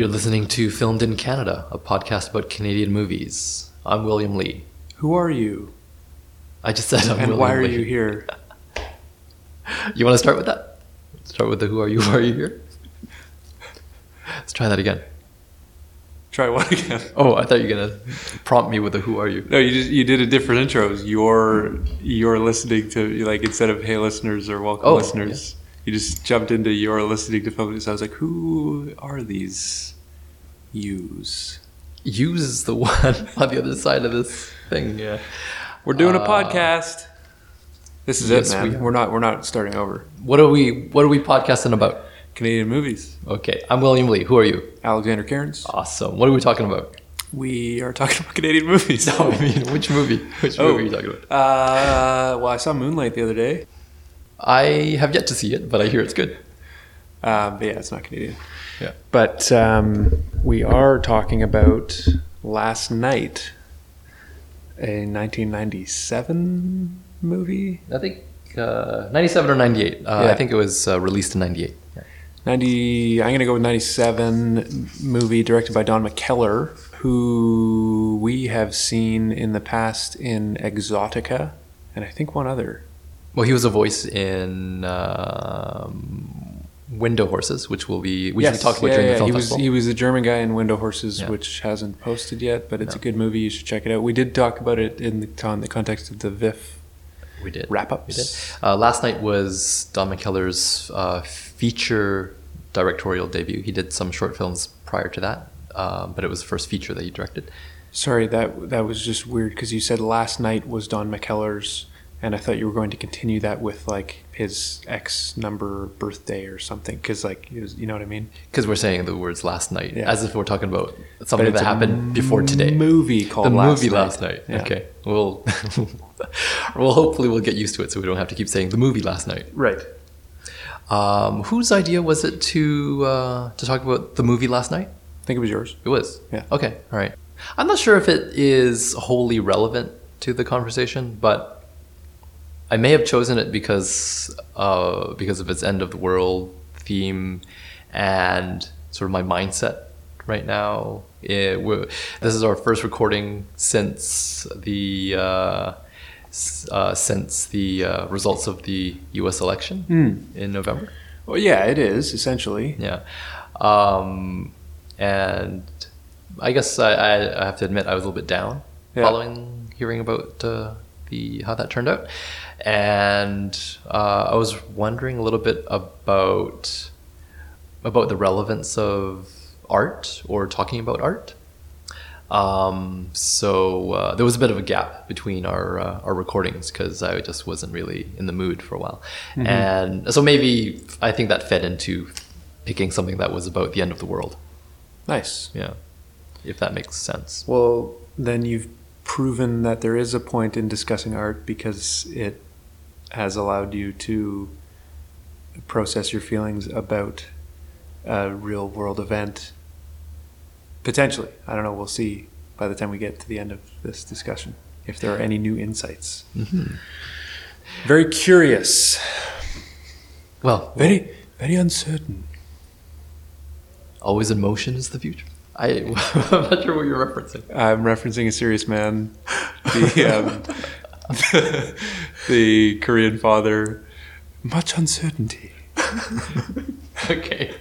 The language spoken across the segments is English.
You're listening to Filmed in Canada, a podcast about Canadian movies. I'm William Lee. Who are you? I just said I'm and William why are Lee. you here? You want to start with that? Start with the who are you? Why are you here? Let's try that again. Try what again? Oh, I thought you were gonna prompt me with the who are you? No, you just you did a different intro. You're you're listening to like instead of hey listeners or welcome Oh, listeners, you just jumped into you're listening to films. I was like, who are these yous? Use is the one on the other side of this thing. Yeah. We're doing a Uh, podcast. This is yes, it, man. we are. We're not we're not starting over. What are we? What are we podcasting about? Canadian movies. Okay, I'm William Lee. Who are you? Alexander Cairns. Awesome. What are we talking about? We are talking about Canadian movies. No, I mean, which movie? Which Oh. movie are you talking about? Uh, well, I saw Moonlight the other day. I have yet to see it, but I hear it's good. Um, but yeah, it's not Canadian. Yeah. But um, we are talking about Last Night, a 1997 movie. I think uh, 97 or 98. Uh, Yeah. I think it was uh, released in 98. 90. I'm going to go with 97 movie directed by Don McKellar, who we have seen in the past in Exotica, and I think one other. Well, he was a voice in um, Window Horses, which will be which we talked about yeah, during yeah, the film he was festival. he was the German guy in Window Horses, Yeah. which hasn't posted yet, but it's No. a good movie. You should check it out. We did talk about it in the, con- the context of the VIFF we did wrap We did. Uh, last night was Don McKellar's uh, feature directorial debut. He did some short films prior to that, um, but it was the first feature that he directed. Sorry, that that was just weird because you said last night was Don McKellar's, and I thought you were going to continue that with like his X number birthday or something. Because like it was, you know what I mean. Because we're saying the words last night, Yeah. as if we're talking about something that happened before today. Movie called the last movie night. last night. Yeah. Okay, we'll well hopefully we'll get used to it, so we don't have to keep saying the movie last night. Right. Um, whose idea was it to uh, to talk about the movie last night? I think it was yours. It was. Yeah. Okay. All right. I'm not sure if it is wholly relevant to the conversation, but I may have chosen it because uh, because of its end of the world theme and sort of my mindset right now. It, this is our first recording since the uh, uh, since the uh, results of the U.S. election Hmm. in November. Well, yeah, it is essentially. Yeah. Um, and I guess I, I, I have to admit I was a little bit down Yeah. following hearing about uh, the how that turned out, and uh, I was wondering a little bit about about the relevance of art or talking about art. Um, so uh, there was a bit of a gap between our uh, our recordings because I just wasn't really in the mood for a while, and so maybe I think that fed into picking something that was about the end of the world. Nice. Yeah, if that makes sense. Well, then you've proven that there is a point in discussing art because it has allowed you to process your feelings about a real world event. Potentially. I don't know. We'll see by the time we get to the end of this discussion if there are any new insights. Mm-hmm. Very curious. Well, Very, very uncertain. always in motion is the future. I, I'm not sure what you're referencing. I'm referencing a serious man. The, um, the Korean father. Much uncertainty. okay,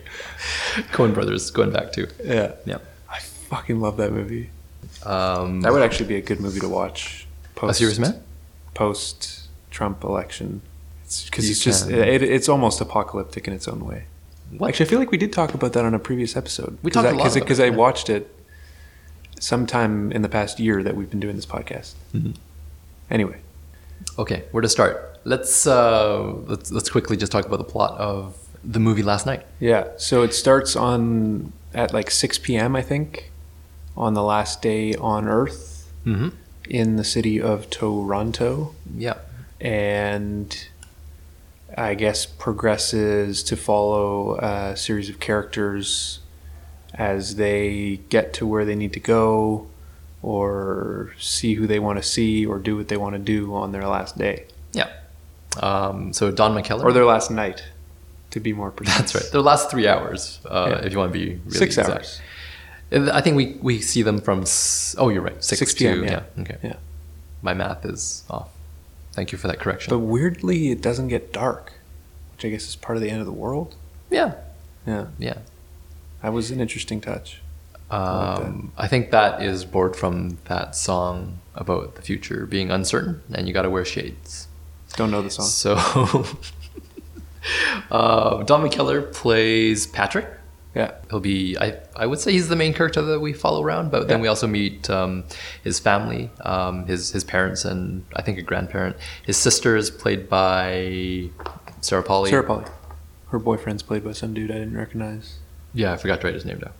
Coen Brothers going back to Yeah. yeah. I fucking love that movie. Um, That would actually be a good movie to watch. a serious man. Post Trump election. It's because You it's just it, it's almost apocalyptic in its own way. What? Actually, I feel like we did talk about that on a previous episode. We talked a lot about it, because I yeah. watched it sometime in the past year that we've been doing this podcast. Mm-hmm. Anyway, Okay, where to start? Let's uh, let's let's quickly just talk about the plot of the movie last night. yeah. So it starts on at like 6 p.m. I think on the last day on Earth Mm-hmm. in the city of Toronto. Yeah. and I guess progresses to follow a series of characters as they get to where they need to go or see who they want to see or do what they want to do on their last day Yeah. Um, so Don McKellar. or their last night. to be more precise. That's right. The last three hours, uh, Yeah. if you want to be really Six exact. hours. I think we, we see them from. Oh, you're right. Six, 6 to p.m., yeah. yeah. Okay. Yeah. My math is off. Thank you for that correction. But weirdly, it doesn't get dark, which I guess is part of the end of the world. yeah. Yeah, Yeah. that was an interesting touch. Um, I think that is borrowed from that song about the future being uncertain, and you got to wear shades. Don't know the song. So, uh, Don McKellar plays Patrick. Yeah, He'll be, I, I would say he's the main character that we follow around, but then Yeah. we also meet um, his family, um, his, his parents, and I think a grandparent. His sister is played by Sarah Polley. Sarah Polley. Her boyfriend's played by some dude I didn't recognize. Yeah, I forgot to write his name down.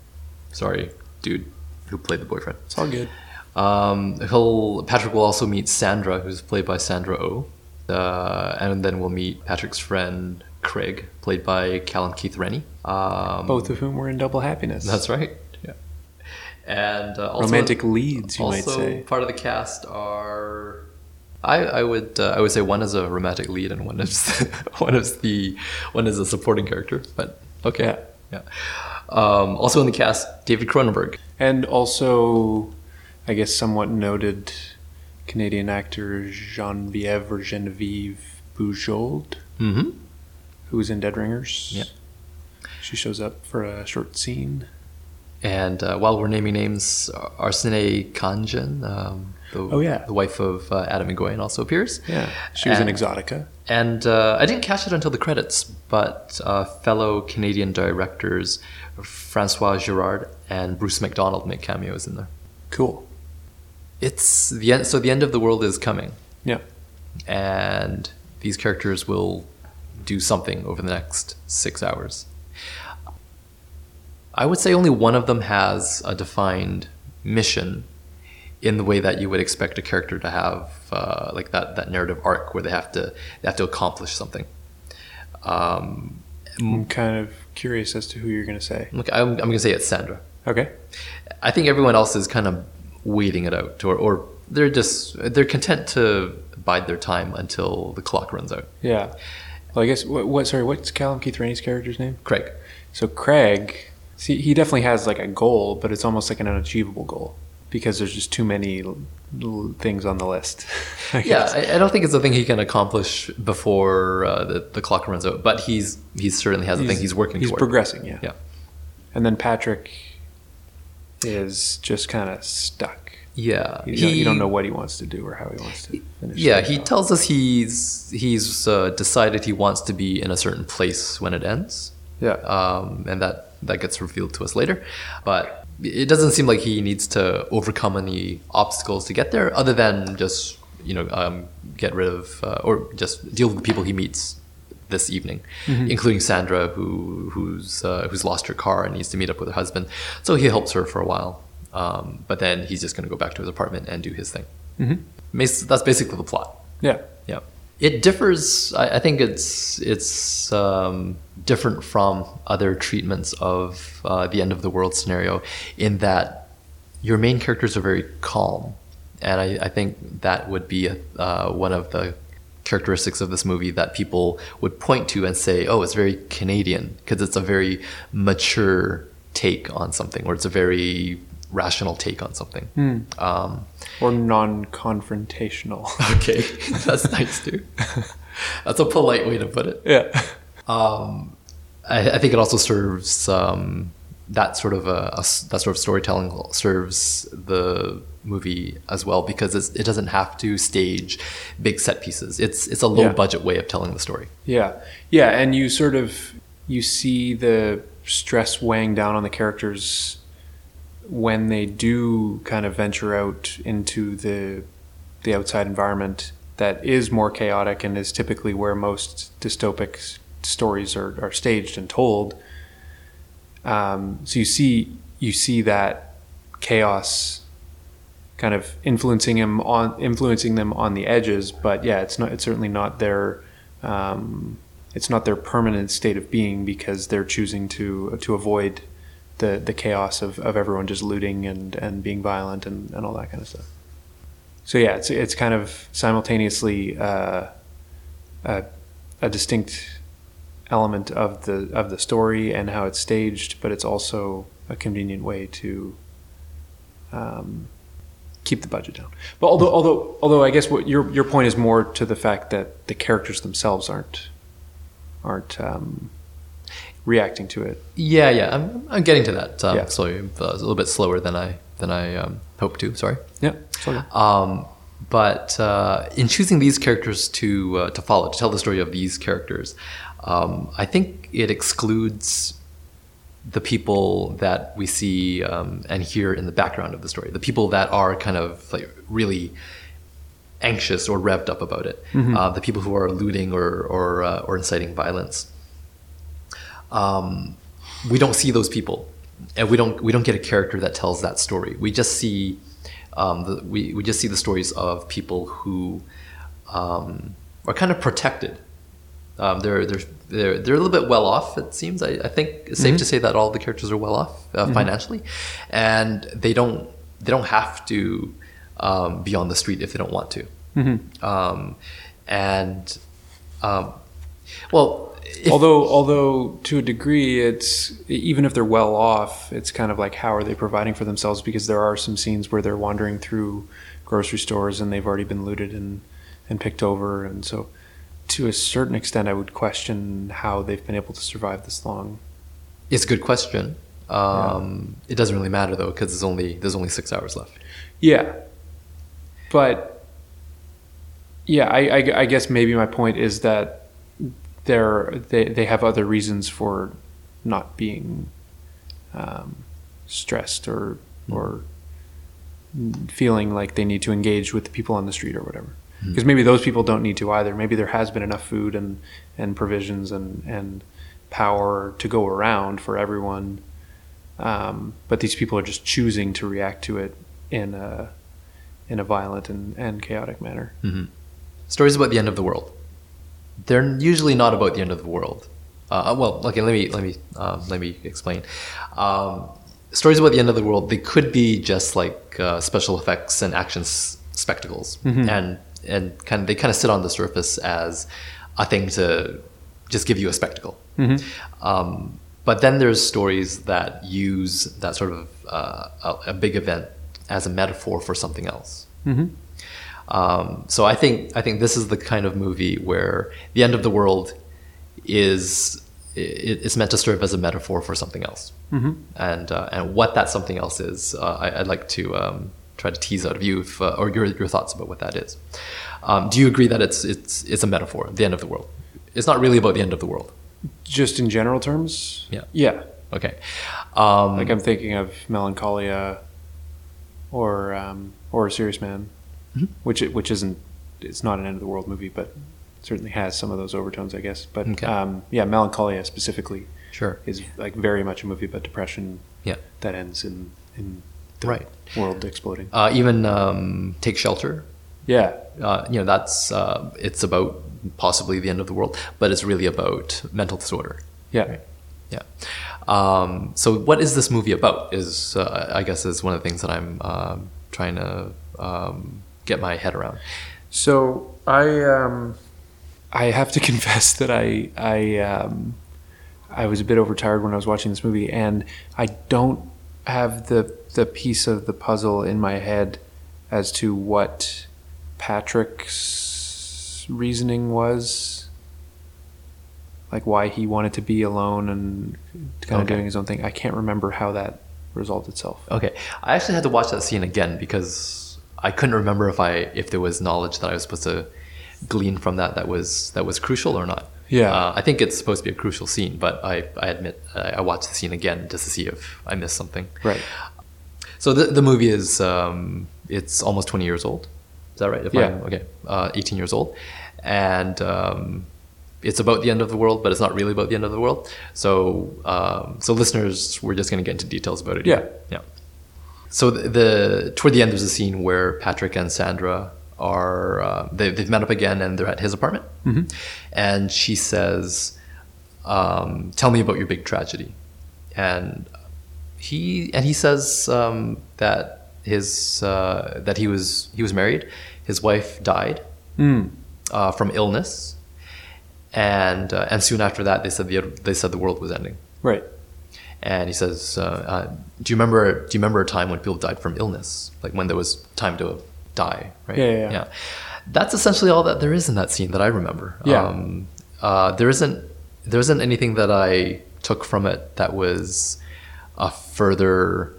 Sorry, dude who played the boyfriend. It's all good. Um, he'll Patrick will also meet Sandra, who's played by Sandra Oh, uh, and then we'll meet Patrick's friend Craig, played by Callum Keith Rennie. Um, Both of whom were in Double Happiness. That's right. Yeah. And uh, also, romantic leads, you might also say. part of the cast are. I, I would uh, I would say one is a romantic lead and one is one is the one is a supporting character. But okay, yeah. Um, also in the cast, David Cronenberg. And also, I guess, somewhat noted Canadian actor Genevieve or Genevieve Bujold, Mm-hmm. Who was in Dead Ringers. Yeah. She shows up for a short scene. And uh, while we're naming names, Arsinée Khanjian, um, the, Oh, yeah. the wife of uh, Atom Egoyan, also appears. Yeah. She was in Exotica. And uh, I didn't catch it until the credits, but uh, fellow Canadian directors Francois Girard and Bruce McDonald make cameos in there. Cool. It's the end. So the end of the world is coming, Yeah. and these characters will do something over the next six hours. I would say only one of them has a defined mission in the way that you would expect a character to have, uh, like that, that narrative arc where they have to they have to accomplish something. Um, I'm kind of curious as to who you're going to say. look, I'm, I'm going to say it's Sandra. Okay. I think everyone else is kind of waiting it out, or, or they're just they're content to bide their time until the clock runs out. Yeah. Well, I guess, what, what sorry, what's Callum Keith Rennie's character's name? Craig, So Craig, see, he definitely has like a goal, but it's almost like an unachievable goal because there's just too many l- l- things on the list. I yeah. I, I don't think it's a thing he can accomplish before uh, the, the clock runs out, but he's he certainly has a thing he's working He's toward. progressing, yeah. Yeah. And then Patrick is just kind of stuck. Yeah, You, don't, you don't know what he wants to do or how he wants to finish. Yeah, he off. tells us he's he's uh, decided he wants to be in a certain place when it ends. Yeah. um, and that that gets revealed to us later. But it doesn't seem like he needs to overcome any obstacles to get there, other than just you know um, get rid of uh, or just deal with the people he meets this evening, including Sandra, who who's uh, who's lost her car and needs to meet up with her husband. So he helps her for a while, um, but then he's just going to go back to his apartment and do his thing. Mhm. That's basically the plot. Yeah. Yeah, it differs. I, I think it's it's um, different from other treatments of uh, the end of the world scenario in that your main characters are very calm, and I, I think that would be a, uh, one of the characteristics of this movie that people would point to and say, "Oh, it's very Canadian," because it's a very mature take on something, or it's a very rational take on something. Um, Or non-confrontational. Okay, that's nice too. That's a polite way to put it. yeah. Um, I, I think it also serves um, that sort of a, a that sort of storytelling serves the movie as well because it's, it doesn't have to stage big set pieces. It's it's a low Yeah. budget way of telling the story. Yeah, yeah, and you sort of you see the stress weighing down on the characters when they do kind of venture out into the the outside environment that is more chaotic and is typically where most dystopic stories are, are staged and told. Um, so you see you see that chaos kind of influencing him on influencing them on the edges, but yeah, it's not it's certainly not their um, it's not their permanent state of being because they're choosing to to avoid the the chaos of, of everyone just looting and, and being violent and, and all that kind of stuff. So yeah, it's it's kind of simultaneously uh, a, a distinct element of the of the story and how it's staged, but it's also a convenient way to um, keep the budget down. But although although although I guess what your your point is more to the fact that the characters themselves aren't aren't um, reacting to it. Yeah, yeah, I'm, I'm getting to that. Um, Yeah. Sorry, uh, a little bit slower than I than I um, hoped to. Sorry. Yeah. Sorry. Um, but uh, in choosing these characters to uh, to follow, to tell the story of these characters, um, I think it excludes the people that we see um, and hear in the background of the story. The people that are kind of like really anxious or revved up about it. Uh, the people who are looting or or, uh, or inciting violence. Um, we don't see those people, and we don't we don't get a character that tells that story. We just see um, the, we we just see the stories of people who um, are kind of protected. Um, they're they're they're they're a little bit well off. It seems. I, I think it's safe to say that all the characters are well off uh, financially, and they don't they don't have to um, be on the street if they don't want to. Um, and um, well, if, although although to a degree it's even if they're well off it's kind of like how are they providing for themselves? Because there are some scenes where they're wandering through grocery stores and they've already been looted and and picked over. And so to a certain extent i would question how they've been able to survive this long. It's a good question. Um, It doesn't really matter though because there's only there's only six hours left. yeah. But yeah I, I, I guess maybe my point is that they're they, they have other reasons for not being um, stressed or or feeling like they need to engage with the people on the street or whatever. Because maybe those people don't need to either. Maybe there has been enough food and and provisions and and power to go around for everyone um, but these people are just choosing to react to it in a in a violent and, and chaotic manner. Stories about the end of the world. They're usually not about the end of the world. Uh, well, okay, let me let me um, let me explain. Um, stories about the end of the world. They could be just like uh, special effects and action s- spectacles, and and kind of they kind of sit on the surface as a thing to just give you a spectacle. Um, but then there's stories that use that sort of uh, a, a big event as a metaphor for something else. Um, so I think I think this is the kind of movie where the end of the world is it, it's meant to serve as a metaphor for something else, mm-hmm. and uh, and what that something else is, uh, I, I'd like to um, try to tease out of you if, uh, or your your thoughts about what that is. Um, do you agree that it's it's it's a metaphor, the end of the world? It's not really about the end of the world. just in general terms Yeah. yeah Okay. Um, like i'm thinking of melancholia or um, or a serious man which it, which isn't it's not an end of the world movie but certainly has some of those overtones i guess but Okay. um, yeah melancholia specifically sure. is like very much a movie about depression Yeah. that ends in in the Right. world exploding Uh, even um, take shelter. yeah Uh, you know, that's uh, it's about possibly the end of the world, but it's really about mental disorder. yeah Yeah. Um, so, what is this movie about? Is uh, I guess is one of the things that I'm um, trying to um, get my head around. So I um, I have to confess that I I um, I was a bit overtired when I was watching this movie, and I don't have the the piece of the puzzle in my head as to what Patrick's reasoning was. Like why he wanted to be alone and kind of Okay. doing his own thing. I can't remember how that resolved itself. Okay, I actually had to watch that scene again because I couldn't remember if I if there was knowledge that I was supposed to glean from that that was that was crucial or not. Yeah. uh, I think it's supposed to be a crucial scene, but I I admit I, watched the scene again just to see if I missed something. Right. So the the movie is um, it's almost twenty years old. Is that right? If Yeah. I'm, okay, uh, eighteen years old, and um, it's about the end of the world, but it's not really about the end of the world. So um, so listeners, we're just going to get into details about it. Yeah. yeah. So the, the toward the end, there's a scene where Patrick and Sandra are uh, they, they've met up again, and they're at his apartment, and she says, um, "Tell me about your big tragedy," and he and he says um, that his uh, that he was he was married, his wife died Mm. uh, from illness, and uh, and soon after that, they said the they said the world was ending. Right. And he says, uh, uh, "Do you remember? Do you remember a time when people died from illness, like when there was time to die?" Right? Yeah, yeah, yeah. That's essentially all that there is in that scene that I remember. Yeah. Um, uh, there isn't there isn't anything that I took from it that was a further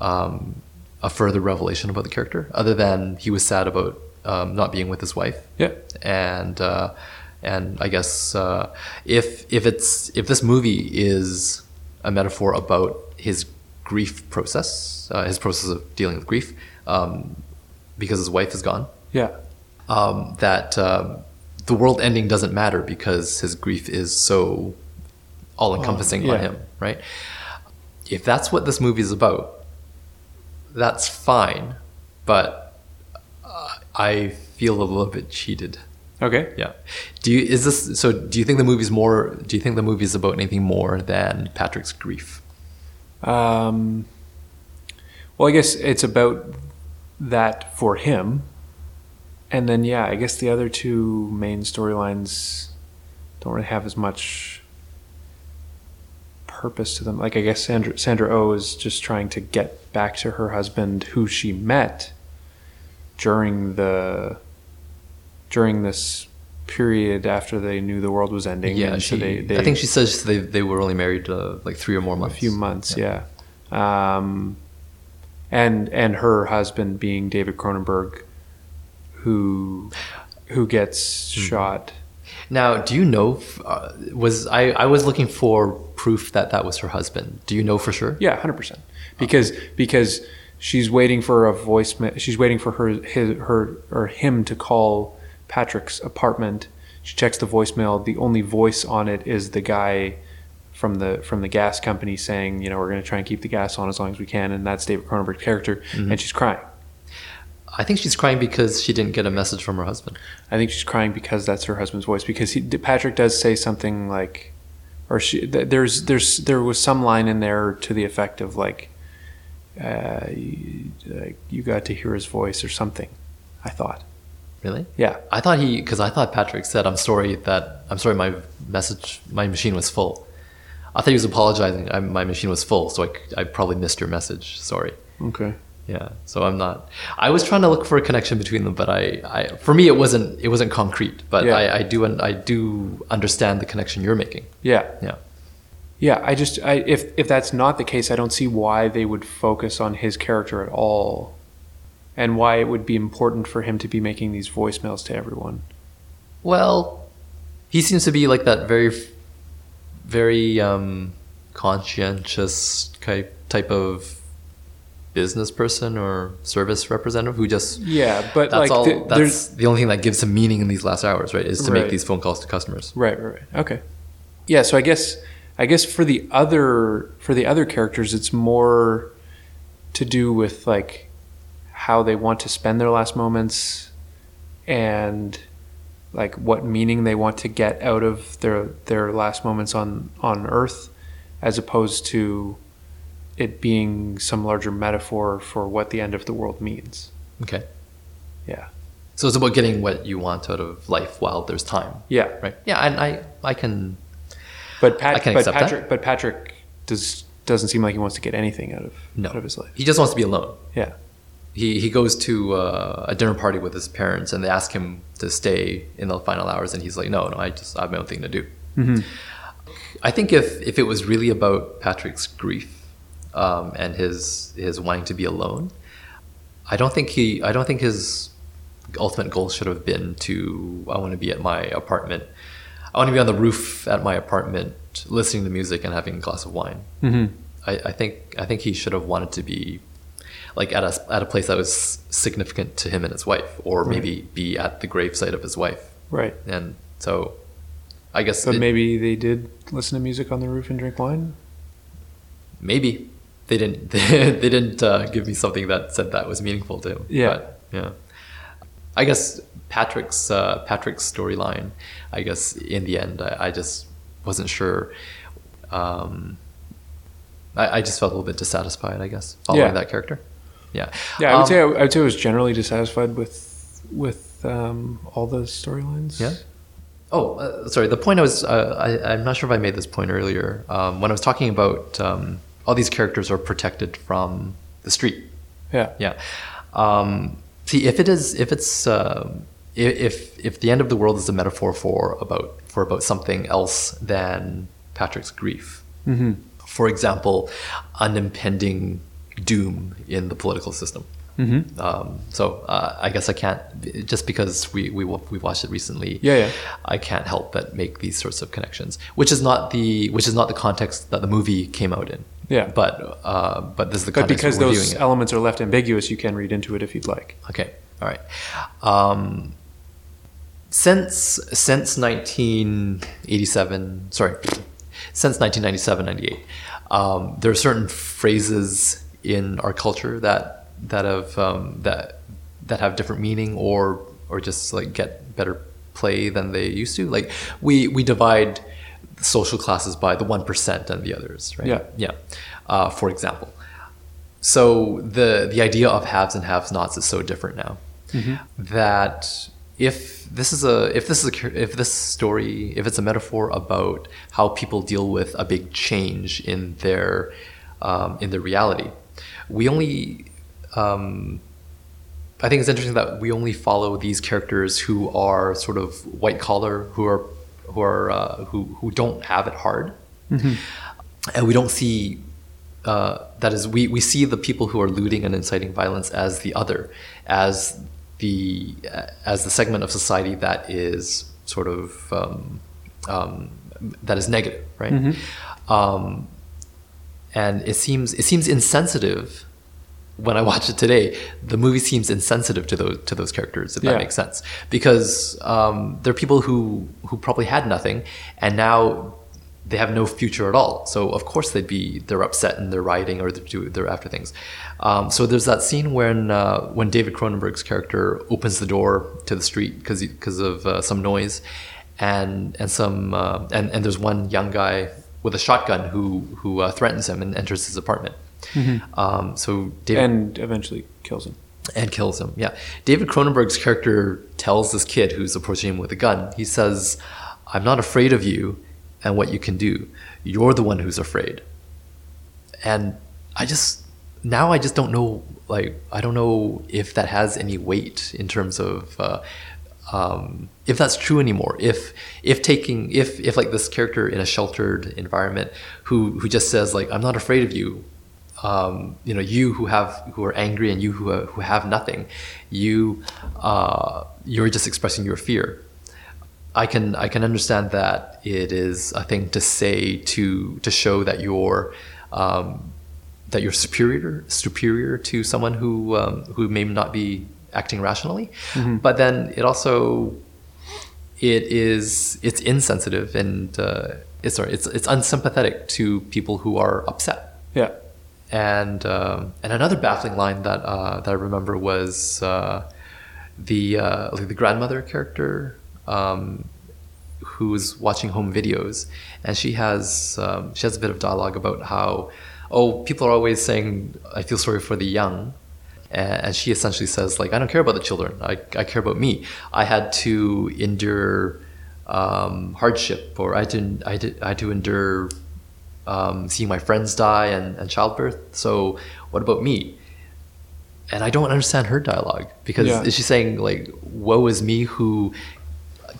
um, a further revelation about the character, other than he was sad about um, not being with his wife. Yeah. And uh, and I guess uh, if if it's if this movie is a metaphor about his grief process, uh, his process of dealing with grief, um, because his wife is gone, Yeah. um, that um, the world ending doesn't matter because his grief is so all encompassing Oh, on him, right? If that's what this movie is about, that's fine, but uh, I feel a little bit cheated. Okay. Yeah. Do you is this so? Do you think the movie's more? Do you think the movie's about anything more than Patrick's grief? Um, well, I guess it's about that for him. And then, yeah, I guess the other two main storylines don't really have as much purpose to them. Like, I guess Sandra, Sandra O is just trying to get back to her husband, who she met during the during this period after they knew the world was ending. Yeah, and so they, they, I think she says they they were only married uh, like three or more months. a few months, yeah. Um, and and her husband being David Cronenberg, who who gets Hmm. shot. Now, do you know? Uh, was I? I was looking for proof that that was her husband. Do you know for sure? Yeah, hundred percent. Because because she's waiting for a voicemail. She's waiting for her his her or him to call Patrick's apartment. She checks the voicemail. The only voice on it is the guy from the from the gas company saying, you know, we're going to try and keep the gas on as long as we can, and that's David Cronenberg's character, and she's crying. I think she's crying because she didn't get a message from her husband. I think she's crying because that's her husband's voice. Because he, Patrick does say something like, or she, th- there's there's there was some line in there to the effect of like, uh, you got to hear his voice or something. I thought, Really? yeah, I thought he because I thought Patrick said, "I'm sorry that I'm sorry my message my machine was full." I thought he was apologizing. I, my machine was full, so I, I probably missed your message. Sorry. okay, Yeah. So I'm not. I was trying to look for a connection between them, but I, I for me it wasn't it wasn't concrete. But Yeah. I, I do I do understand the connection you're making. yeah, Yeah. yeah. I just I, if if that's not the case, I don't see why they would focus on his character at all, and why it would be important for him to be making these voicemails to everyone. Well, he seems to be like that very, very um, conscientious type type of business person or service representative who just Yeah, but that's like all. th- that's there's the only thing that gives him meaning in these last hours, right? Is to Right. make these phone calls to customers. Right, right, right. Okay. Yeah, so I guess I guess for the other for the other characters it's more to do with like how they want to spend their last moments and like what meaning they want to get out of their their last moments on on earth as opposed to it being some larger metaphor for what the end of the world means. Okay. Yeah. So it's about getting what you want out of life while there's time, Yeah. right? Yeah, and I I can But Pat, I can but accept that. Patrick but Patrick does doesn't seem like he wants to get anything out of No. out of his life. he just wants to be alone. Yeah. He he goes to uh, a dinner party with his parents and they ask him to stay in the final hours and he's like no no i just i have my own thing to do Mhm. i think if if it was really about patrick's grief um, and his his wanting to be alone i don't think he i don't think his ultimate goal should have been to i want to be at my apartment i want to be on the roof at my apartment listening to music and having a glass of wine Mm-hmm. I, I think I think he should have wanted to be like at a at a place that was significant to him and his wife, or Right. maybe be at the gravesite of his wife. Right. And so, I guess But it- maybe they did listen to music on the roof and drink wine. maybe they didn't they, didn't uh, give me something that said that was meaningful to him. Yeah. But, yeah. I guess Patrick's uh, Patrick's storyline. I guess in the end, I, I just wasn't sure. Um, I, I just felt a little bit dissatisfied. I guess following Yeah. that character. Yeah. Yeah, I would Um, say I, I would say I was generally dissatisfied with with um, all the storylines. Yeah. Oh, uh, sorry. The point I was, uh, I, I'm not sure if I made this point earlier. Um, when I was talking about um, all these characters are protected from the street. Yeah. Yeah. Um, see, if it is, if it's, uh, if if the end of the world is a metaphor for about for about something else than Patrick's grief. Mm-hmm. For example, an impending doom in the political system. Mm-hmm. Um, so uh, I guess I can't just because we we we watched it recently. Yeah, yeah. I can't help but make these sorts of connections, which is not the which is not the context that the movie came out in. Yeah. But uh, but this is the But because those elements are left ambiguous, you can read into it if you'd like. Okay, all right. Um, since since 1987, sorry, since 1997, 98, um, there are certain phrases in our culture that that have um, that that have different meaning or or just like get better play than they used to. Like we we divide social classes by the one percent and the others, right? Yeah. yeah. Uh, for example, so the the idea of haves and have-nots is so different now that if this is a if this is a if this story if it's a metaphor about how people deal with a big change in their um, in their reality, we only um, I think it's interesting that we only follow these characters who are sort of white collar, who are who are uh, who who don't have it hard, and we don't see uh, that is we we see the people who are looting and inciting violence as the other, as the as the segment of society that is sort of um, um, that is negative, right? Um, and it seems it seems insensitive when I watch it today, the movie seems insensitive to those to those characters, if Yeah. that makes sense, because um, they're people who who probably had nothing, and now they have no future at all. So of course they'd be they're upset and they're rioting or they're, they're after things. Um, so there's that scene when uh, when David Cronenberg's character opens the door to the street because because of uh, some noise, and and some uh, and and there's one young guy with a shotgun who who uh, threatens him and enters his apartment. Um, so David And eventually kills him. and kills him. Yeah, David Cronenberg's character tells this kid who's approaching him with a gun. He says, "I'm not afraid of you and what you can do. You're the one who's afraid." And I just now I just don't know. Like I don't know if that has any weight in terms of. Uh, um, if that's true anymore, if if taking if if like this character in a sheltered environment who who just says like I'm not afraid of you, um, you know, you who have who are angry and you who who have nothing, you uh, you're just expressing your fear. I can I can understand that it is a thing to say to to show that you're um, that you're superior superior to someone who um, who may not be acting rationally, but then it also it is it's insensitive and uh, it's sorry it's it's unsympathetic to people who are upset. Yeah. And um, and another baffling line that uh, that I remember was uh, the uh, like the grandmother character um, who's watching home videos, and she has um, she has a bit of dialogue about how oh people are always saying I feel sorry for the young, and, she essentially says like I don't care about the children I, I care about me I had to endure um, hardship or I didn't I did I had to endure um, seeing my friends die and, and childbirth. So what about me? And I don't understand her dialogue because Yeah. is she saying like, "Woe is me who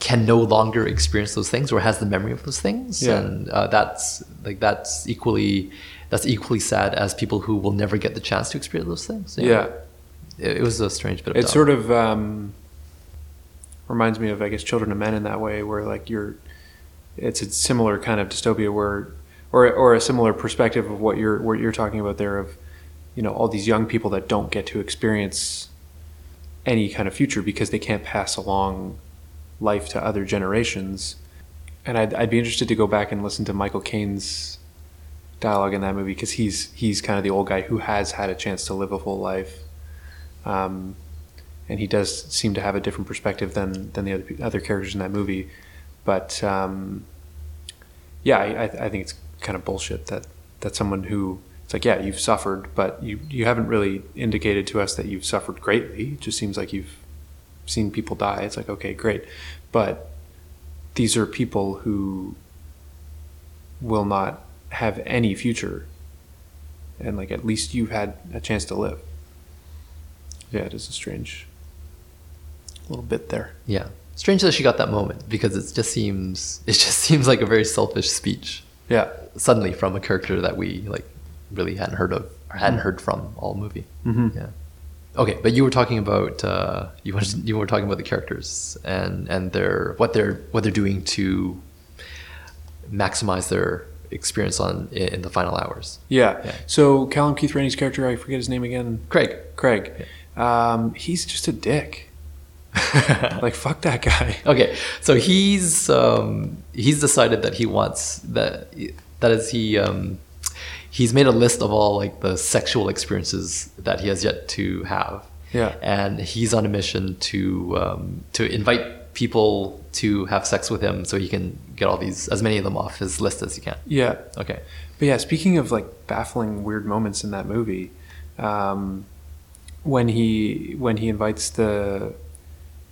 can no longer experience those things or has the memory of those things?" Yeah. And uh, that's like that's equally that's equally sad as people who will never get the chance to experience those things. Yeah. It, it was a strange bit of. It sort of um, reminds me of, I guess, Children of Men in that way, where like you're, it's a similar kind of dystopia where, or or a similar perspective of what you're what you're talking about there of, you know, all these young people that don't get to experience any kind of future because they can't pass along life to other generations. And I'd, I'd be interested to go back and listen to Michael Caine's dialogue in that movie because he's he's kind of the old guy who has had a chance to live a full life. Um, and he does seem to have a different perspective than than the other other characters in that movie. But um, yeah, I, I think it's kind of bullshit that that someone who it's like yeah you've suffered, but you you haven't really indicated to us that you've suffered greatly. It just seems like you've seen people die. It's like okay, great, but these are people who will not have any future and like at least you've had a chance to live yeah it is a strange little bit there Yeah. Strange that she got that moment because it just seems it just seems like a very selfish speech yeah suddenly from a character that we like really hadn't heard of or hadn't heard from all movie. Mhm. Yeah. Okay, but you were talking about uh, you were you were talking about the characters and and their what they're what they're doing to maximize their experience on in, in the final hours. yeah, Yeah. so callum keith rennie's character i forget his name again Craig. craig um, he's just a dick like fuck that guy Okay, so he's um, he's decided that he wants that that is he um, he's made a list of all like the sexual experiences that he has yet to have. Yeah. and he's on a mission to um, to invite people to have sex with him so he can get all these as many of them off his list as he can. yeah Okay. But yeah, speaking of like baffling weird moments in that movie, um, when he when he invites the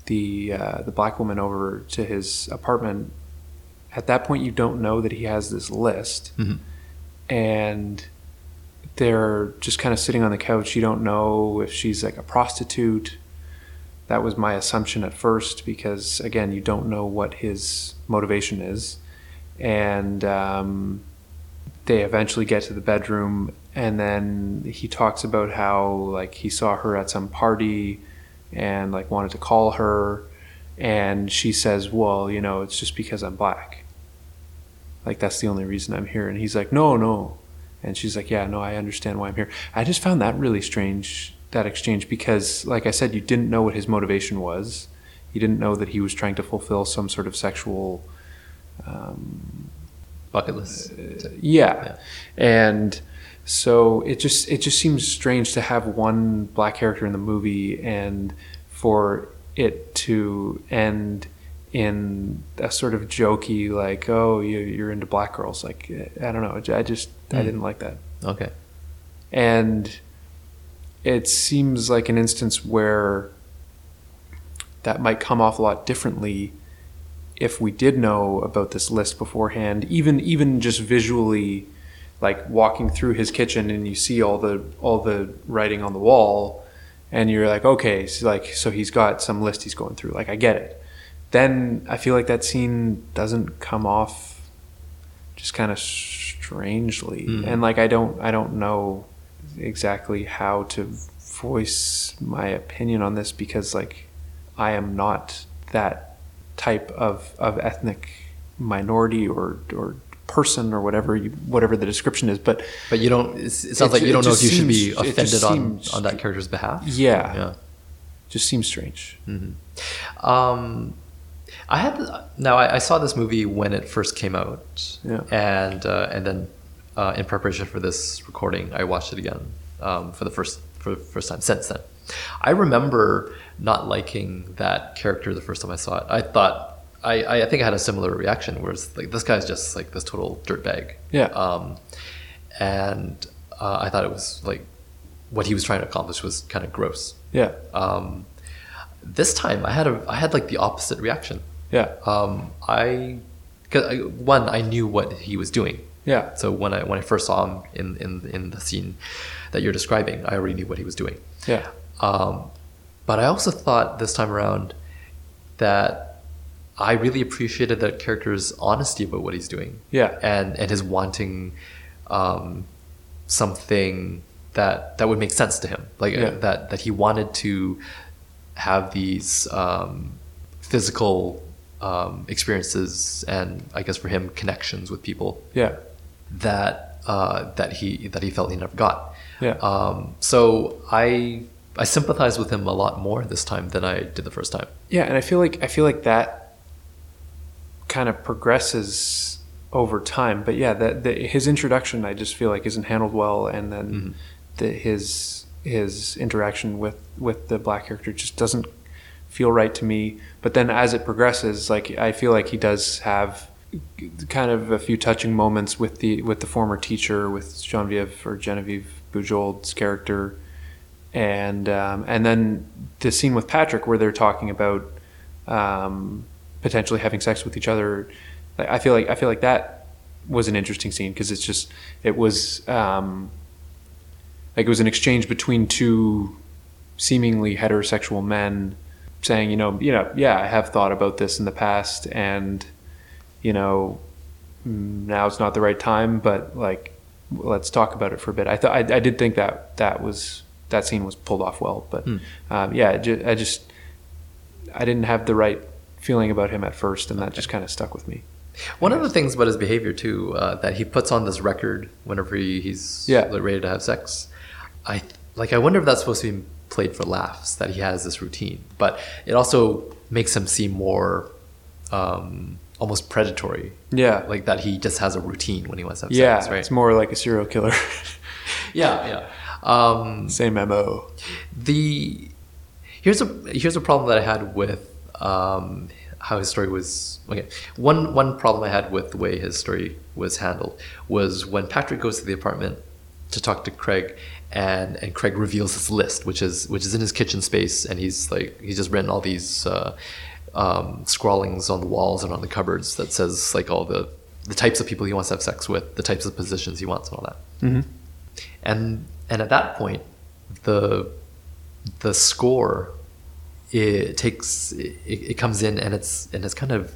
the uh, the black woman over to his apartment, at that point you don't know that he has this list, Mhm. and they're just kind of sitting on the couch. You don't know if she's like a prostitute. That was my assumption at first because again, you don't know what his motivation is, and. Um, they eventually get to the bedroom and then he talks about how like he saw her at some party and like wanted to call her. And she says well you know it's just because i'm black. Like that's the only reason i'm here. And he's like no no. And she's like yeah no i understand why i'm here. I just found that really strange that exchange because like i said you didn't know what his motivation was you didn't know that he was trying to fulfill some sort of sexual um, Bucket list. yeah. Yeah. And so it just it just seems strange to have one black character in the movie and for it to end in a sort of jokey like oh you, you're into black girls like I don't know I just I Mm. didn't like that Okay. and it seems like an instance where that might come off a lot differently if we did know about this list beforehand even even just visually like walking through his kitchen and you see all the all the writing on the wall and you're like okay so like so he's got some list he's going through like I get it then I feel like that scene doesn't come off just kind of strangely Mm. and like I don't I don't know exactly how to voice my opinion on this because like I am not that type of, of ethnic minority or or person or whatever you, whatever the description is but But you don't. It sounds It- like you don't know if you should be offended just on seems- on that character's behalf. yeah, Yeah. just seems strange Um, I had now I, I saw this movie when it first came out, Yeah. and uh, and then uh, in preparation for this recording, I watched it again um, for the first for the first time since then. I remember not liking that character the first time I saw it. I thought I, I think I had a similar reaction, whereas like this guy's just like this total dirtbag. Yeah. Um, and uh, I thought it was like what he was trying to accomplish was kind of gross. yeah Um, this time I had a I had like the opposite reaction. yeah Um, I, cause I one I knew what he was doing. Yeah So when I when I first saw him in in in the scene that you're describing, I already knew what he was doing. yeah Um, but I also thought this time around that I really appreciated that character's honesty about what he's doing. Yeah. And and his wanting um, something that that would make sense to him, like uh, that that he wanted to have these um, physical um, experiences and I guess for him connections with people yeah that uh, that he that he felt he never got. Yeah. Um, so I I sympathize with him a lot more this time than I did the first time. Yeah, and I feel like I feel like that kind of progresses over time. But yeah, that the, his introduction I just feel like isn't handled well, and then Mhm. the, his his interaction with with the black character just doesn't feel right to me. But then as it progresses, like I feel like he does have kind of a few touching moments with the with the former teacher with Genevieve or Genevieve Bujold's character and um, and then the scene with Patrick where they're talking about um, potentially having sex with each other. I feel like I feel like that was an interesting scene because it's just it was um, like it was an exchange between two seemingly heterosexual men saying, you know, you know, yeah, I have thought about this in the past, and you know, mm, now it's not the right time, but like, let's talk about it for a bit. I thought I, I did think that that was that scene was pulled off well, but Hmm. um, yeah, ju- I just I didn't have the right feeling about him at first, and that just kind of stuck with me. One of the things about his behavior too, uh, that he puts on this record whenever he, he's Yeah. ready to have sex. I like. I wonder if that's supposed to be played for laughs that he has this routine, but it also makes him seem more um, almost predatory. Yeah, Like that he just has a routine when he wants to have yeah, sex, right? it's more like a serial killer. yeah, yeah. Um, Same mo. the here's a here's a problem that I had with um, how his story was. Okay, one one problem I had with the way his story was handled was when Patrick goes to the apartment to talk to Craig, and and Craig reveals his list, which is which is in his kitchen space, and he's like he's just written all these. Uh, um, scrawlings on the walls and on the cupboards that says like all the the types of people he wants to have sex with, the types of positions he wants, and all that. Hmm and and at that point the the score it takes it, it comes in and it's and it's kind of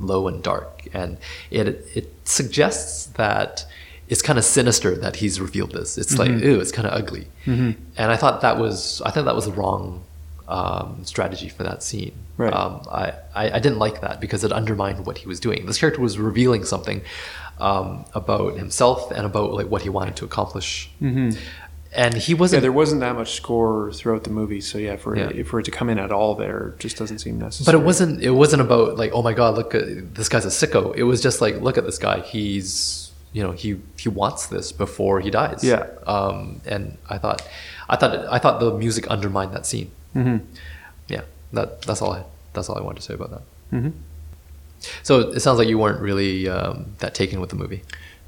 low and dark. And it it suggests that it's kind of sinister that he's revealed this. It's like ooh, it's kind of ugly. Mhm. and i thought that was i thought that was the wrong um, strategy for that scene Right. um, I, I, I didn't like that because it undermined what he was doing. This character was revealing something um, about himself and about like what he wanted to accomplish, hmm and he wasn't. there wasn't that much score throughout the movie, so yeah, for Yeah. for it to come in at all there just doesn't seem necessary. but it wasn't. It wasn't about like, oh my god, look, at, this guy's a sicko. It was just like, look at this guy. He's you know he he wants this before he dies. Yeah. Um, and I thought, I thought I thought the music undermined that scene. Hmm Yeah. That that's all. I, that's all I wanted to say about that. hmm So it sounds like you weren't really um, that taken with the movie.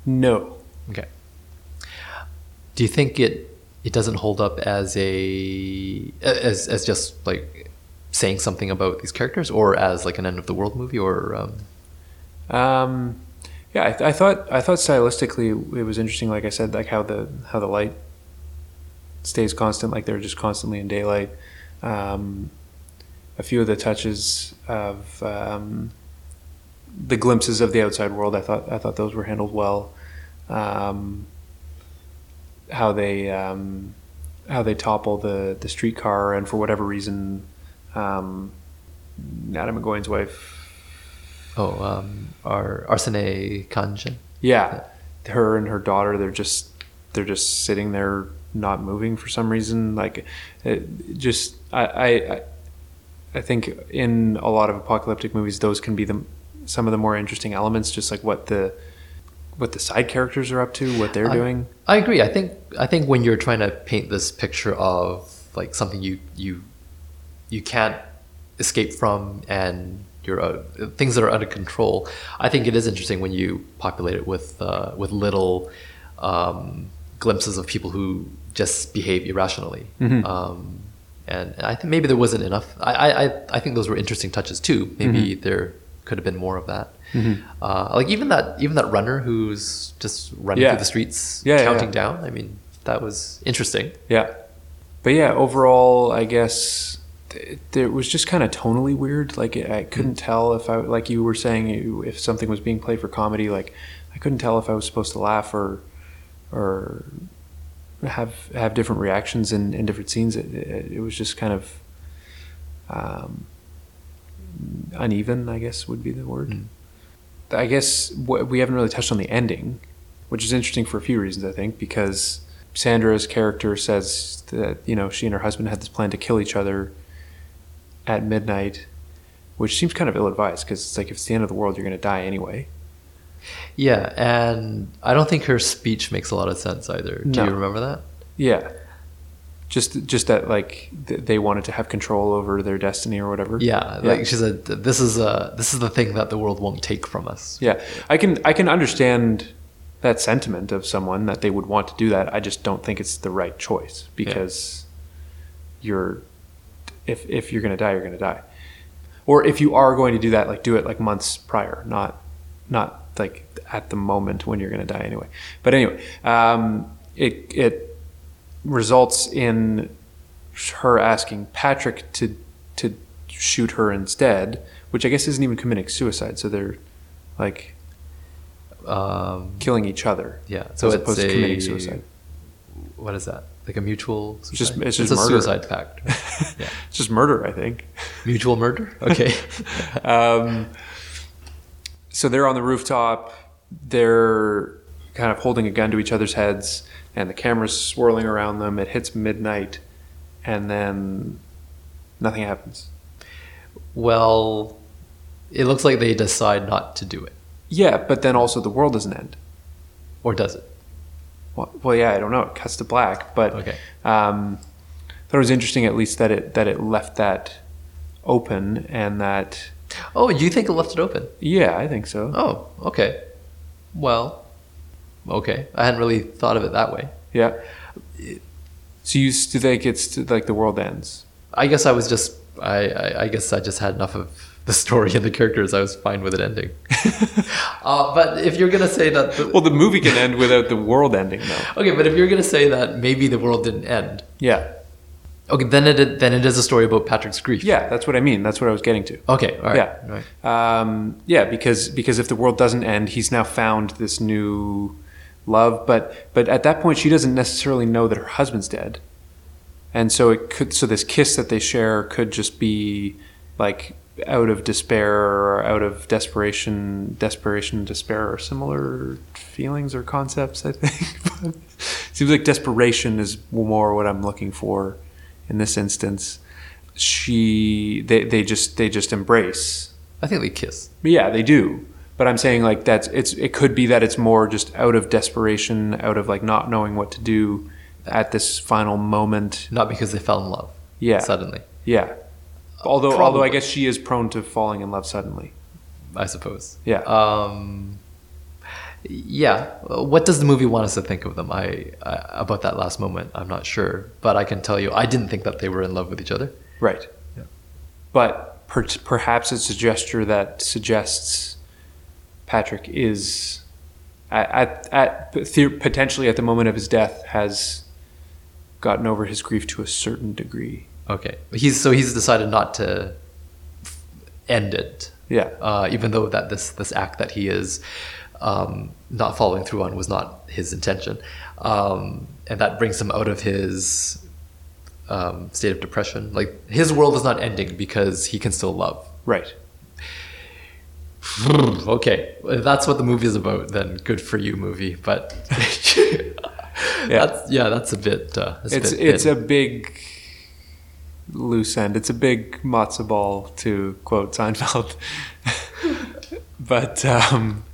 No, Okay. Do you think it it doesn't hold up as a as as just like saying something about these characters, or as like an end of the world movie, or um, Um, yeah, I, th- I thought I thought stylistically it was interesting. Like I said, like how the how the light stays constant, like they're just constantly in daylight. Um, a few of the touches of um, the glimpses of the outside world, I thought I thought those were handled well. Um, how they um, how they topple the the streetcar, and for whatever reason, um, Atom Egoyan's wife oh um, our Arsinée Khanjian. Yeah, her and her daughter, they're just they're just sitting there not moving for some reason. Like, it just I I I- think in a lot of apocalyptic movies, those can be the some of the more interesting elements. Just like what the what the side characters are up to, what they're I- doing. I agree. I think I think when you're trying to paint this picture of like something you you you can't escape from and you're uh, things that are under control. I think it is interesting when you populate it with uh, with little um, glimpses of people who just behave irrationally. Mhm. Um, and I think maybe there wasn't enough. I, I, I- think those were interesting touches too. Maybe there could have been more of that. Mhm. Uh, like even that even that runner who's just running Yeah. through the streets Yeah, counting yeah. down. I mean, that was interesting. Yeah, but yeah, overall, I guess th- it was just kind of tonally weird. Like I couldn't tell if I, like you were saying, if something was being played for comedy. Like I couldn't tell if I was supposed to laugh or or have have different reactions in, in different scenes. It, it, it was just kind of um, uneven. I guess would be the word. Mm. I guess we haven't really touched on the ending, which is interesting for a few reasons. I think because Sandra's character says that you know she and her husband had this plan to kill each other at midnight, which seems kind of ill-advised because it's like if it's the end of the world, you're going to die anyway. Yeah, and I don't think her speech makes a lot of sense either. Do No. you remember that? Yeah, just just that like th- they wanted to have control over their destiny or whatever. Yeah, like she said, this is uh this is the thing that the world won't take from us. Yeah, I can I can understand that sentiment of someone that they would want to do that. I just don't think it's the right choice because you're if if you're going to die, you're going to die. or if you are going to do that, like do it like months prior, not not like at the moment when you're going to die anyway. But anyway, um, it it results in her asking Patrick to to shoot her instead, which I guess isn't even committing suicide. So they're like Um, killing each other. yeah. So as it's opposed a to committing suicide. What is that? Like a mutual suicide? just- it's just a murder. suicide pact. right? yeah. It's just murder, I think. Mutual murder. Okay. Um, so they're on the rooftop. They're kind of holding a gun to each other's heads, and the camera's swirling around them. It hits midnight, and then nothing happens. well, it looks like they decide not to do it, Yeah, but then also the world doesn't end. or does it? Well, well yeah, I don't know. It cuts to black, but Okay. um, thought it was interesting at least that it that it left that open, and that Oh, you think it left it open? yeah, I think so. Oh, okay. Well, okay. I hadn't really thought of it that way. Yeah. So you still think it's like the world ends? I guess I was just I, I, I guess I just had enough of the story and the characters. I was fine with it ending. uh, but if you're gonna say that, the, Well, the movie can end without the world ending, though. okay, but if you're gonna say that maybe the world didn't end, Yeah. Okay, then it then it is a story about Patrick's grief. Yeah, that's what I mean. That's what I was getting to. Okay. All right. Yeah. Right. Um, yeah, because because if the world doesn't end, he's now found this new love, but but at that point she doesn't necessarily know that her husband's dead. And so it could so this kiss that they share could just be like out of despair or out of desperation desperation despair are similar feelings or concepts, I think. Seems like desperation is more what I'm looking for in this instance. She they, they just they just embrace I think they kiss. yeah, they do. But I'm saying like that's it's it could be that it's more just out of desperation, out of like not knowing what to do at this final moment. Not because they fell in love. Yeah. Suddenly, Yeah. Although although I guess she is prone to falling in love suddenly. I suppose. Yeah. Um. Yeah. What does the movie want us to think of them? I, I about that last moment. I'm not sure, but I can tell you, I didn't think that they were in love with each other. Right. Yeah. But per- perhaps it's a gesture that suggests Patrick is at, at, at the- potentially at the moment of his death has gotten over his grief to a certain degree. Okay. He's so he's decided not to f- end it. Yeah. Uh, even though that this this act that he is um, not following through on was not his intention, um, and that brings him out of his um, state of depression. Like his world is not ending because he can still love. Right. okay, if that's what the movie is about, then good for you, movie. But Yeah. that's yeah, that's a bit. Uh, that's it's a bit it's a big loose end. It's a big matzo ball, to quote Seinfeld. but um,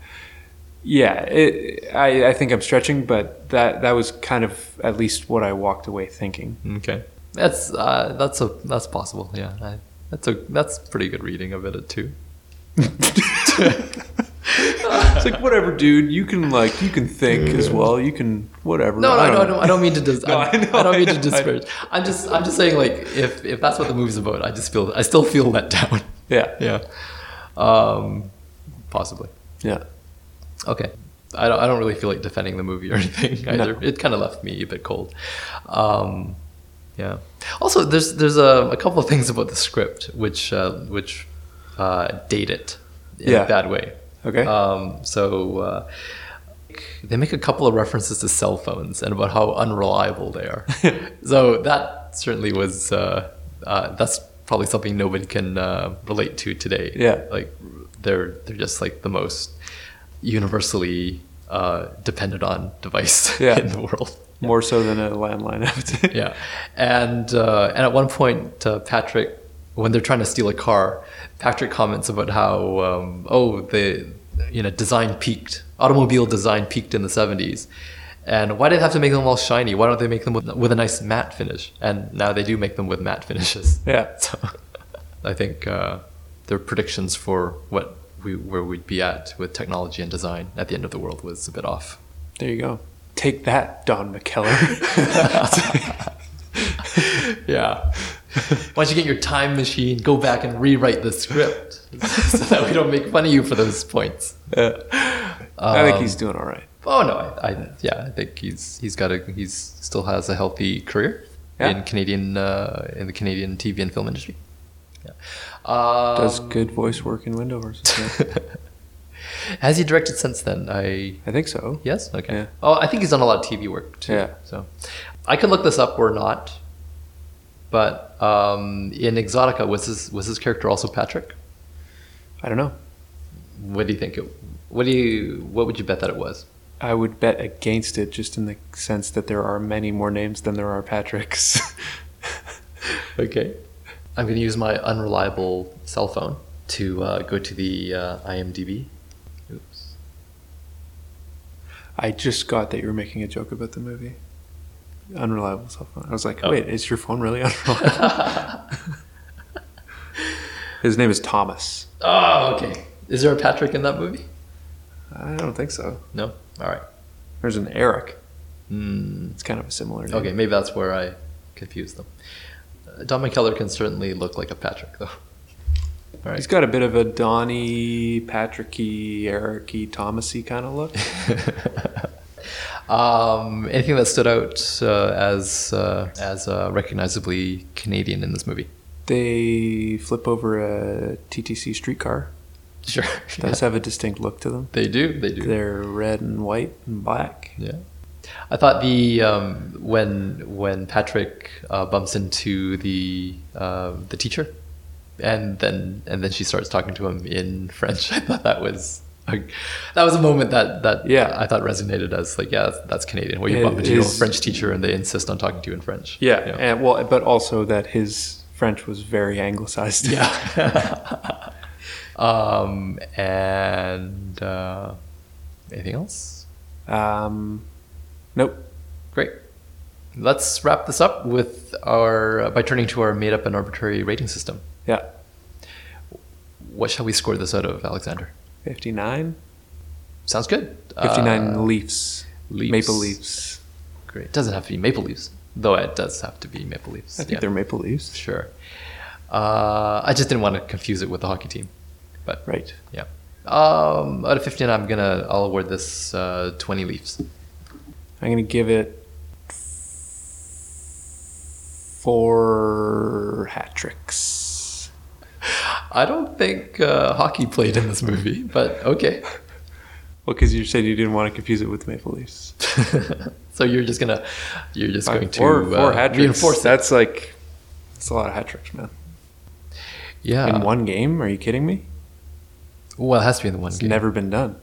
yeah, it, I I think I'm stretching, but that that was kind of at least what I walked away thinking. okay. That's uh, that's a that's possible. Yeah, I, that's a that's pretty good reading of it too. It's like whatever, dude. You can like you can think as well. You can whatever. No, no, I don't don't, I don't, I don't mean to. Dis- No, I, I know, I don't I mean know, to disparage. I'm just, I'm just saying, like, if if that's what the movie's about, I just feel, I still feel let down. Yeah, yeah, um, possibly. yeah. Okay, I don't, I don't really feel like defending the movie or anything either. No. It kind of left me a bit cold. Um, yeah. Also, there's there's a, a couple of things about the script which uh, which uh, date it in Yeah. a bad way. Okay. Um, so uh, they make a couple of references to cell phones and about how unreliable they are. so that certainly was uh, uh, that's probably something nobody can uh, relate to today. Yeah. Like they're they're just like the most universally uh, dependent on device Yeah. in the world. More so than a landline, I would say. Yeah, and uh, and at one point, uh, Patrick, when they're trying to steal a car, Patrick comments about how um, oh the you know design peaked, automobile design peaked in the seventies, and why did they have to make them all shiny? Why don't they make them with, with a nice matte finish? And now they do make them with matte finishes. Yeah. So I think uh, their predictions for what we where we'd be at with technology and design at the end of the world was a bit off. There you go. Take that, Don McKellar. yeah. Why don't you get your time machine, go back and rewrite the script so that we don't make fun of you for those points. Yeah. I think Um, he's doing all right. Oh no, I, I yeah, I think he's he's got a he's still has a healthy career Yeah. in Canadian uh, in the Canadian TV and film industry. Yeah. Um, Does good voice work in Window has he directed since then? I I think so. yes, okay. Yeah. Oh, I think he's done a lot of TV work too. Yeah. So I could look this up or not, but um, in Exotica was his was his character also Patrick? I don't know. What do you think? It, what do you what would you bet that it was? I would bet against it just in the sense that there are many more names than there are Patricks. Okay. I'm going to use my unreliable cell phone to uh, go to the uh, IMDb. Oops. I just got that you were making a joke about the movie. Unreliable cell phone. I was like, Oh. wait, is your phone really unreliable? His name is Thomas. Oh, okay. Is there a Patrick in that movie? I don't think so. No. All right. There's an Eric. Hmm. It's kind of a similar name. Okay, maybe that's where I confused them. Don McKellar can certainly look like a Patrick, though. All right. He's got a bit of a Donny, Patricky, Ericy, Thomasy kind of look. um, anything that stood out uh, as uh, as uh, recognizably Canadian in this movie? They flip over a TTC streetcar. Sure. Does have a distinct look to them. They do. They do. They're red and white and black. Yeah, I thought the um, when when Patrick uh, bumps into the uh, the teacher, and then and then she starts talking to him in French. I thought that was a, that was a moment that that Yeah. I thought resonated as like yeah that's, Canadian. Where you It bump into a is- French teacher and they insist on talking to you in French. Yeah, and well, but also that his French was very anglicized. yeah. um, and uh, anything else? Um, nope. Great. Let's wrap this up with our by turning to our made up and arbitrary rating system. Yeah, What shall we score this out of, Alexander? 59? Sounds good. 59 Uh, Leafs. Leafs. Maple Leafs. great. Doesn't have to be Maple leaves, though it does have to be Maple leaves. I think Yeah, they're Maple leaves. sure. Uh, I just didn't want to confuse it with the hockey team, but Right. yeah. Um, out of 15, I'm gonna I'll award this uh, 20 Leafs. I'm going to give it four hat tricks. I don't think uh, hockey played in this movie, but okay. Well, because you said you didn't want to confuse it with Maple Leafs. so you're just gonna you're just going to four, uh, hat tricks. reinforce that. That's like, that's a lot of hat tricks, man. Yeah. In one game? Are you kidding me? Well, it has to be in the one It's game. never been done.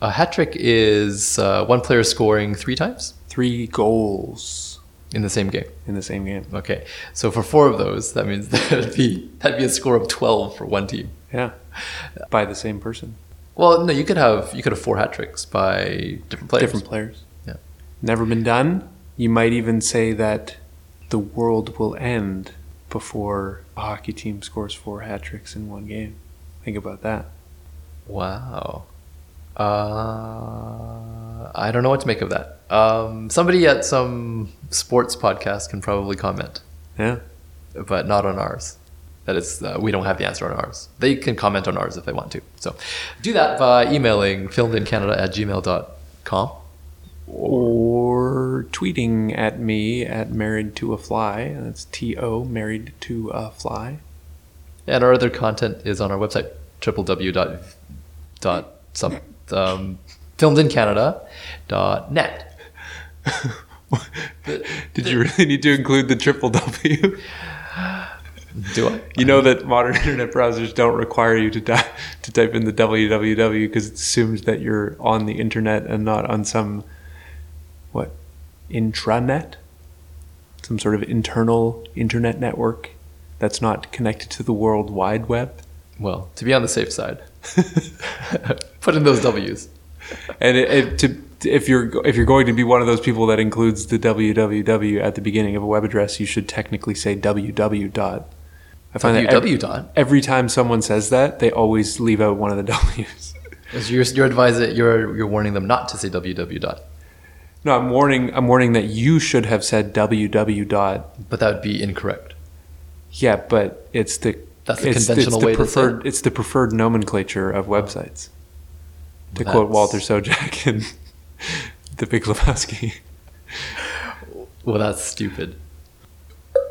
A hat trick is uh, one player scoring three times Three goals in the same game. in the same game. Okay, so for four of those, that means that'd be that'd be a score of twelve for one team. Yeah. By the same person. Well, no, you could have you could have four hat tricks by different players. Different players. Yeah. Never been done. You might even say that the world will end before a hockey team scores four hat tricks in one game. Think about that. Wow. Uh, I don't know what to make of that. Um, somebody at some sports podcast can probably comment, Yeah. but not on ours. That is, uh, we don't have the answer on ours. They can comment on ours if they want to. So do that by emailing filmedincanada at gmail.com. Or tweeting at me at married to a fly. That's T O married to a fly. And our other content is on our website, www. dot some um, filmedincanada.net. Did you really need to include the triple W? Do I? You know that modern internet browsers don't require you to, di- to type in the www because it assumes that you're on the internet and not on some, what, intranet? Some sort of internal internet network that's not connected to the World Wide Web. Well, to be on the safe side, put in those W's. And it, it, to, if you're if you're going to be one of those people that includes the www at the beginning of a web address, you should technically say www dot. I find that every, dot. every time someone says that, they always leave out one of the W's. So you're, you're advising, you're, you're warning them not to say www dot. No, I'm warning. I'm warning that you should have said www dot. But that would be incorrect. Yeah, but it's the That's the it's, conventional it's the way to say preferred, It's the preferred nomenclature of websites. To quote Walter Sobchak in The Big Lebowski. Well, that's stupid.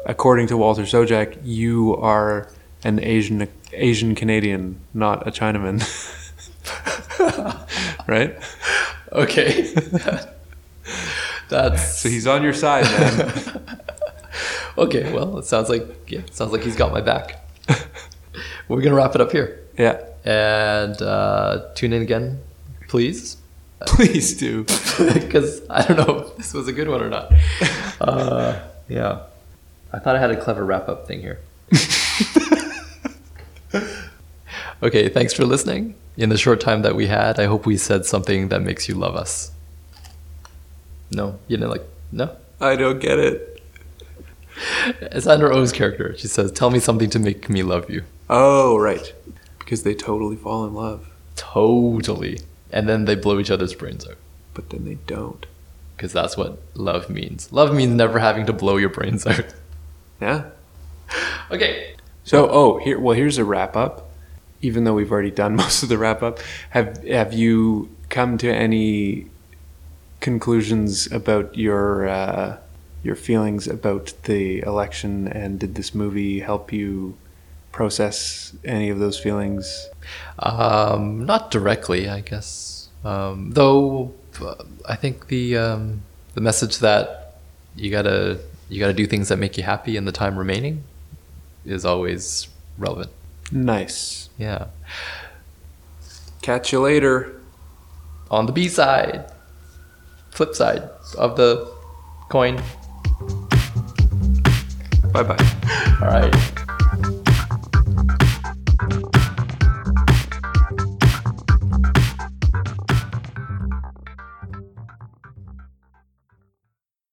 According to Walter Sobchak, you are an Asian Asian Canadian, not a Chinaman. right? Okay. that's So he's on your side, man. okay. Well, it sounds like yeah, it sounds like he's got my back. We're gonna wrap it up here, yeah. and uh, tune in again, please, Please do. because I don't know if this was a good one or not. Uh, yeah, I thought I had a clever wrap up thing here. okay, thanks for listening. In the short time that we had, I hope we said something that makes you love us. No, you didn't like no. I don't get it. It's Sandra Oh's character. She says, "Tell me something to make me love you." Oh, right. Because they totally fall in love, Totally. And then they blow each other's brains out. but then they don't. Because that's what love means. Love means never having to blow your brains out. Yeah. Okay. So, oh, here. Well, here's a wrap up. Even though we've already done most of the wrap up, have have you come to any conclusions about your uh, your feelings about the election, and did this movie help you process any of those feelings? Um, not directly, I guess. Um, though I think the um, the message that you gotta you gotta do things that make you happy in the time remaining is always relevant. Nice. Yeah. Catch you later. On the B side, flip side of the coin. Bye bye. All right.